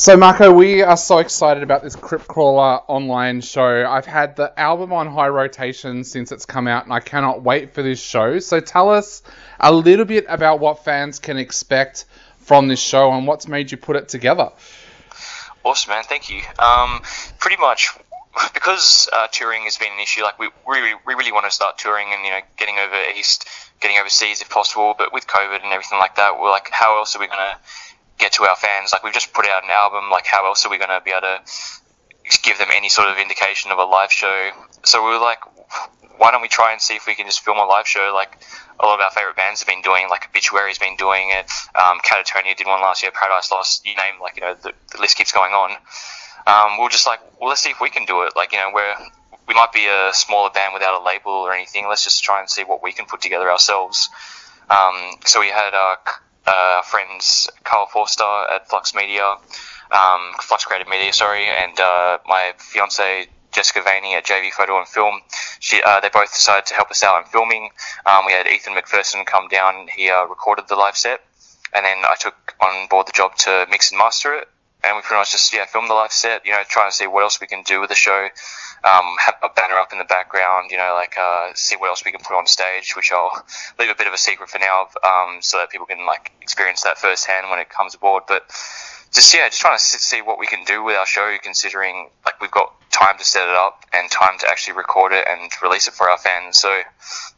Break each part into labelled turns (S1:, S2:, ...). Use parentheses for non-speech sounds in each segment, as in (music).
S1: So, Marco, we are so excited about this Crypt Crawler online show. I've had the album on high rotation since it's come out, and I cannot wait for this show. So, tell us a little bit about what fans can expect from this show and what's made you put it together.
S2: Awesome, man. Thank you. Um, pretty much (laughs) because uh, touring has been an issue. Like we, we we really want to start touring and you know getting over east, getting overseas if possible. But with COVID and everything like that, we're like, how else are we gonna get to our fans. Like we've just put out an album. Like how else are we going to be able to give them any sort of indication of a live show? So we were like, why don't we try and see if we can just film a live show like a lot of our favorite bands have been doing, like Obituary's been doing it, um, Katatonia did one last year, Paradise Lost, you name, like, you know, the, the list keeps going on. Um, we are just like, well, let's see if we can do it. Like, you know, we're, we might be a smaller band without a label or anything. Let's just try and see what we can put together ourselves. Um, so we had, uh, uh, friends Carl Forster at Flux Media, um, Flux Creative Media, sorry, and uh, my fiance Jessica Vaney at JV Photo and Film. She, uh, they both decided to help us out in filming. Um, we had Ethan McPherson come down. He uh, recorded the live set, and then I took on board the job to mix and master it and we pretty much just yeah film the live set. You know, trying to see what else we can do with the show. Um, have a banner up in the background. You know, like uh, see what else we can put on stage, which I'll leave a bit of a secret for now, um, so that people can like experience that firsthand when it comes aboard. But just yeah, just trying to see what we can do with our show, considering like we've got time to set it up and time to actually record it and release it for our fans. So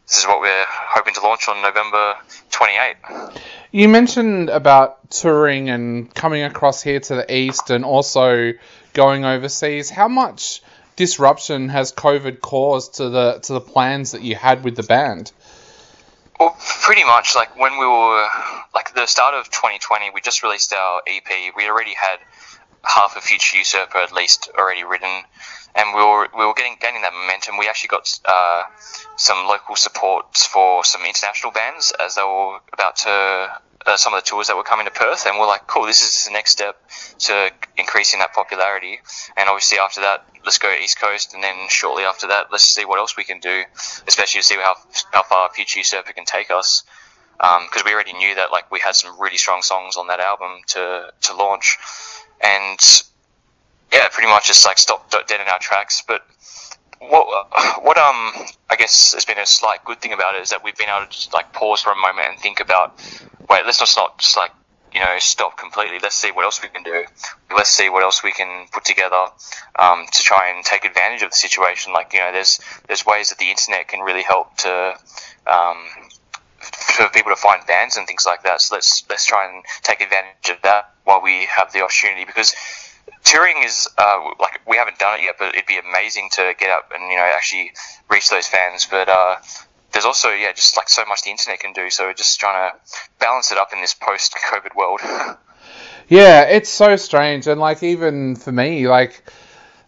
S2: this is what we're hoping to launch on November 28.
S1: You mentioned about touring and coming across here to the east and also going overseas. How much disruption has COVID caused to the to the plans that you had with the band?
S2: Well, pretty much like when we were like the start of 2020, we just released our EP. We already had half of Future Usurper at least already written, and we were we were getting gaining that momentum. We actually got uh, some local support for some international bands as they were about to uh, some of the tours that were coming to Perth, and we're like, cool, this is the next step to increasing that popularity. And obviously after that, let's go East Coast, and then shortly after that, let's see what else we can do, especially to see how how far Future Usurper can take us. Because um, we already knew that like we had some really strong songs on that album to to launch and yeah, pretty much just like stopped dead in our tracks. But what what um I guess has been a slight good thing about it is that we've been able to just like pause for a moment and think about wait, let's just not just like you know stop completely. Let's see what else we can do. Let's see what else we can put together um, to try and take advantage of the situation. Like you know, there's there's ways that the internet can really help to um, for people to find bands and things like that. So let's let's try and take advantage of that while we have the opportunity because touring is uh, like we haven't done it yet, but it'd be amazing to get up and you know actually reach those fans. But uh, there's also yeah, just like so much the internet can do. So we're just trying to balance it up in this post-COVID world. (laughs)
S1: yeah, it's so strange, and like even for me, like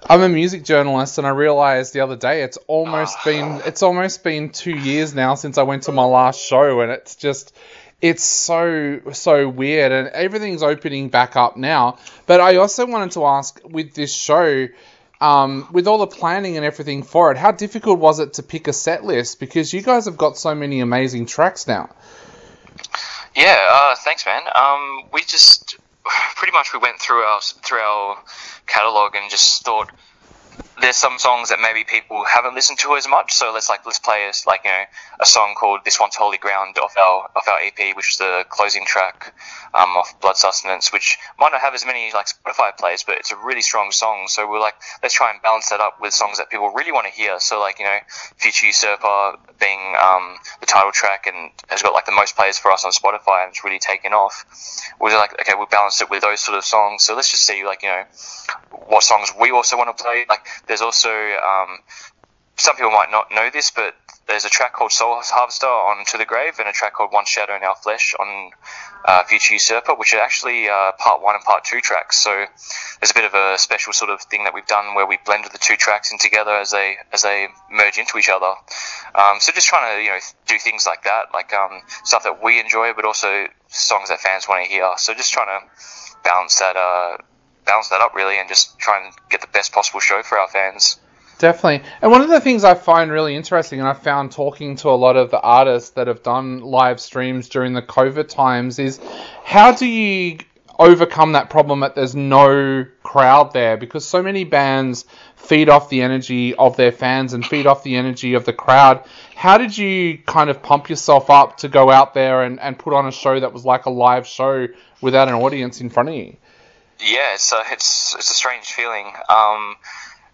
S1: I'm a music journalist, and I realized the other day it's almost been it's almost been two years now since I went to my last show, and it's just it's so so weird, and everything's opening back up now. But I also wanted to ask with this show. Um, with all the planning and everything for it, how difficult was it to pick a set list? Because you guys have got so many amazing tracks now.
S2: Yeah, uh, thanks, man. Um, we just (sighs) pretty much we went through our through our catalog and just thought there's some songs that maybe people haven't listened to as much. So let's like let's play us like you know a song called "This One's Holy Ground" off our off our EP, which is the closing track um, off Blood Sustenance, which might not have as many like Spotify plays, but it's a really strong song. So we're like let's try and balance that up with songs that people really want to hear. So like you know Future Usurper being um, the title track and has got like the most plays for us on Spotify and it's really taken off. We're like okay we'll balance it with those sort of songs. So let's just see like you know what songs we also want to play. Like there's also um, some people might not know this, but there's a track called Soul Harvester on To the Grave and a track called One Shadow in Our Flesh on uh, Future Usurper, which are actually uh, part one and part two tracks. So there's a bit of a special sort of thing that we've done where we blended the two tracks in together as they as they merge into each other. Um, so just trying to you know do things like that, like um, stuff that we enjoy, but also songs that fans want to hear. So just trying to balance that. Uh, balance that up really and just try and get the best possible show for our fans.
S1: Definitely. And one of the things I find really interesting, and I found talking to a lot of the artists that have done live streams during the COVID times, is how do you overcome that problem that there's no crowd there because so many bands feed off the energy of their fans and feed off the energy of the crowd. How did you kind of pump yourself up to go out there and, and put on a show that was like a live show without an audience in front of you?
S2: Yeah, it's a, it's, it's a strange feeling. Um,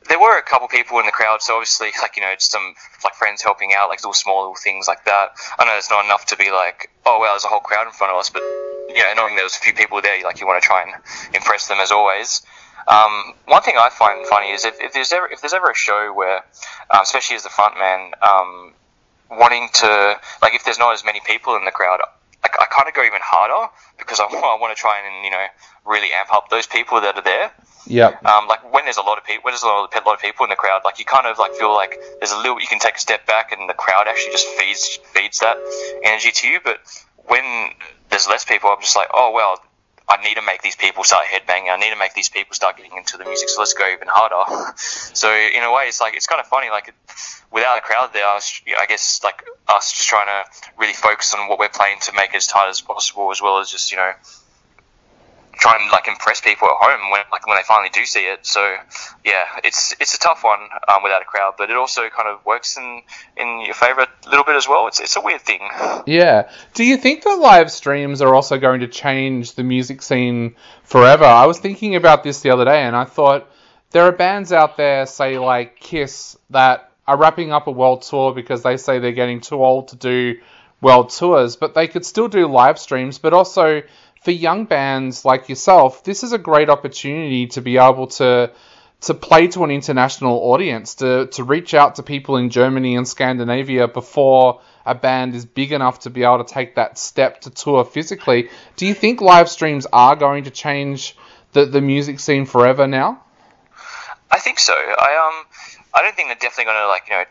S2: there were a couple people in the crowd, so obviously, (laughs) like you know, some like friends helping out, like little small little things like that. I know it's not enough to be like, oh well, there's a whole crowd in front of us, but yeah, knowing there was a few people there, like you want to try and impress them as always. Um, one thing I find funny is if, if there's ever if there's ever a show where, um, especially as the front man, um, wanting to like if there's not as many people in the crowd, I, kind of go even harder because I, (laughs) I want to try and you know really amp up those people that are there.
S1: Yeah.
S2: Um, like when there's a lot of people, when there's a lot, of, a lot of people in the crowd, like you kind of like feel like there's a little, you can take a step back, and the crowd actually just feeds feeds that energy to you. But when there's less people, I'm just like, oh well, I need to make these people start headbanging. I need to make these people start getting into the music. So let's go even harder. (laughs) so in a way, it's like it's kind of funny. Like without a crowd there, I, was, I guess like us just trying to really focus on what we're playing to make it as tight as possible, as well as just you know try and like impress people at home when like when they finally do see it. So yeah, it's it's a tough one um, without a crowd, but it also kind of works in in your favor a little bit as well. It's it's a weird thing.
S1: Yeah. Do you think that live streams are also going to change the music scene forever? I was thinking about this the other day, and I thought there are bands out there, say like Kiss, that are wrapping up a world tour because they say they're getting too old to do world tours, but they could still do live streams, but also for young bands like yourself, this is a great opportunity to be able to to play to an international audience, to, to reach out to people in Germany and Scandinavia before a band is big enough to be able to take that step to tour physically. Do you think live streams are going to change the, the music scene forever now?
S2: I think so. I um I don't think they're definitely going to like you know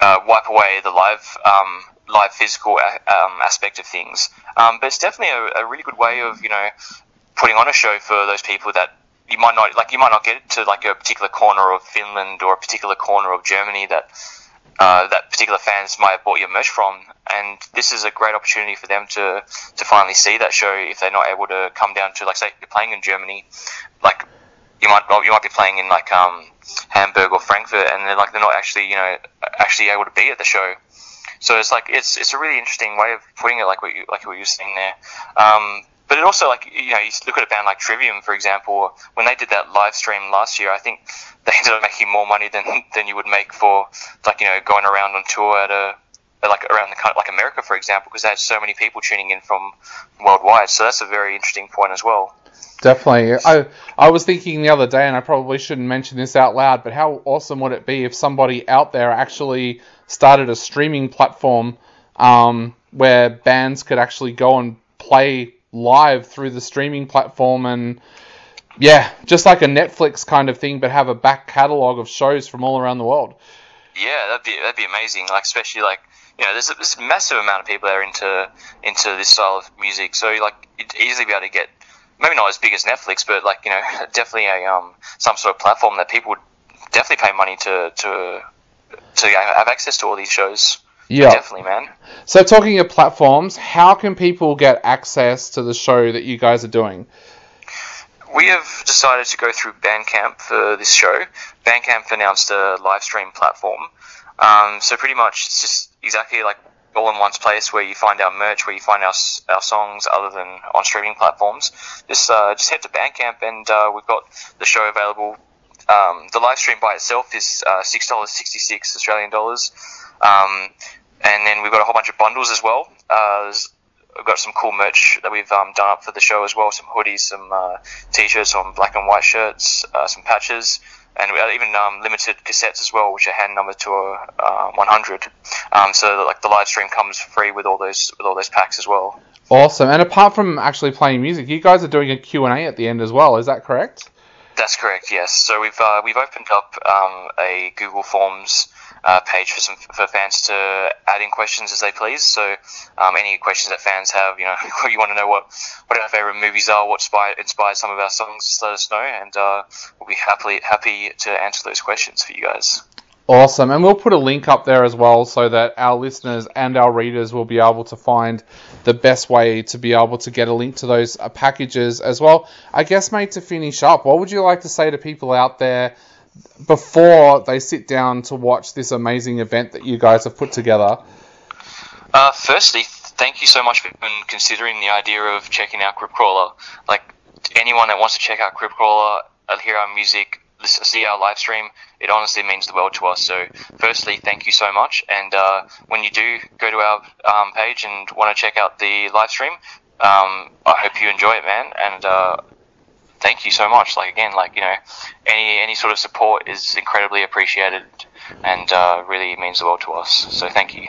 S2: uh, wipe away the live um, live physical um, aspect of things. Um, but it's definitely a, a, really good way of you know putting on a show for those people that you might not like. You might not get to like a particular corner of Finland or a particular corner of Germany that. Uh, that particular fans might have bought your merch from, and this is a great opportunity for them to to finally see that show if they're not able to come down to like say you're playing in Germany, like you might you might be playing in like um, Hamburg or Frankfurt, and they're like they're not actually you know actually able to be at the show. So it's like it's it's a really interesting way of putting it, like what you like what you were saying there. Um, but it also like you know you look at a band like Trivium for example when they did that live stream last year I think they ended up making more money than than you would make for like you know going around on tour at a like around the country, like America for example because they had so many people tuning in from worldwide so that's a very interesting point as well
S1: definitely I I was thinking the other day and I probably shouldn't mention this out loud but how awesome would it be if somebody out there actually started a streaming platform um, where bands could actually go and play live through the streaming platform and yeah, just like a Netflix kind of thing, but have a back catalog of shows from all around the world.
S2: Yeah, that'd be that'd be amazing. Like especially like you know, there's a, massive amount of people that are into into this style of music, so like you'd easily be able to get maybe not as big as Netflix, but like you know, (laughs) definitely a um some sort of platform that people would definitely pay money to to to have access to all these shows. Yeah, definitely, man.
S1: So, talking of platforms, how can people get access to the show that you guys are doing?
S2: We have decided to go through Bandcamp for this show. Bandcamp announced a live stream platform. Um, so pretty much it's just exactly like all in one place where you find our merch, where you find our, our songs other than on streaming platforms. Just uh, just head to Bandcamp and uh, we've got the show available um, the live stream by itself is uh, six dollars sixty six Australian dollars, um, and then we've got a whole bunch of bundles as well. Uh, we've got some cool merch that we've um, done up for the show as well. Some hoodies, some uh, t-shirts, some black and white shirts, uh, some patches, and we even um, limited cassettes as well, which are hand numbered to a uh, 100. Um, so like the live stream comes free with all those with all those packs as well.
S1: Awesome. And apart from actually playing music, you guys are doing a Q&A at the end as well. Is that correct?
S2: That's correct. Yes. So we've uh, we've opened up um, a Google Forms uh, page for some for fans to add in questions as they please. So um, any questions that fans have, you know, (laughs) you want to know what what our favorite movies are, what inspired, some of our songs, just let us know, and uh, we'll be happily happy to answer those questions for you guys.
S1: Awesome. And we'll put a link up there as well so that our listeners and our readers will be able to find the best way to be able to get a link to those uh, packages as well. I guess, mate, to finish up, what would you like to say to people out there before they sit down to watch this amazing event that you guys have put together?
S2: Uh, firstly, thank you so much for considering the idea of checking out Crypt Crawler. Like, anyone that wants to check out Crypt Crawler, uh, hear our music, see our live stream, it honestly means the world to us. So, firstly, thank you so much. And uh, when you do go to our um, page and want to check out the live stream, um, I hope you enjoy it, man. And uh, thank you so much. Like again, like you know, any any sort of support is incredibly appreciated, and uh, really means the world to us. So, thank you.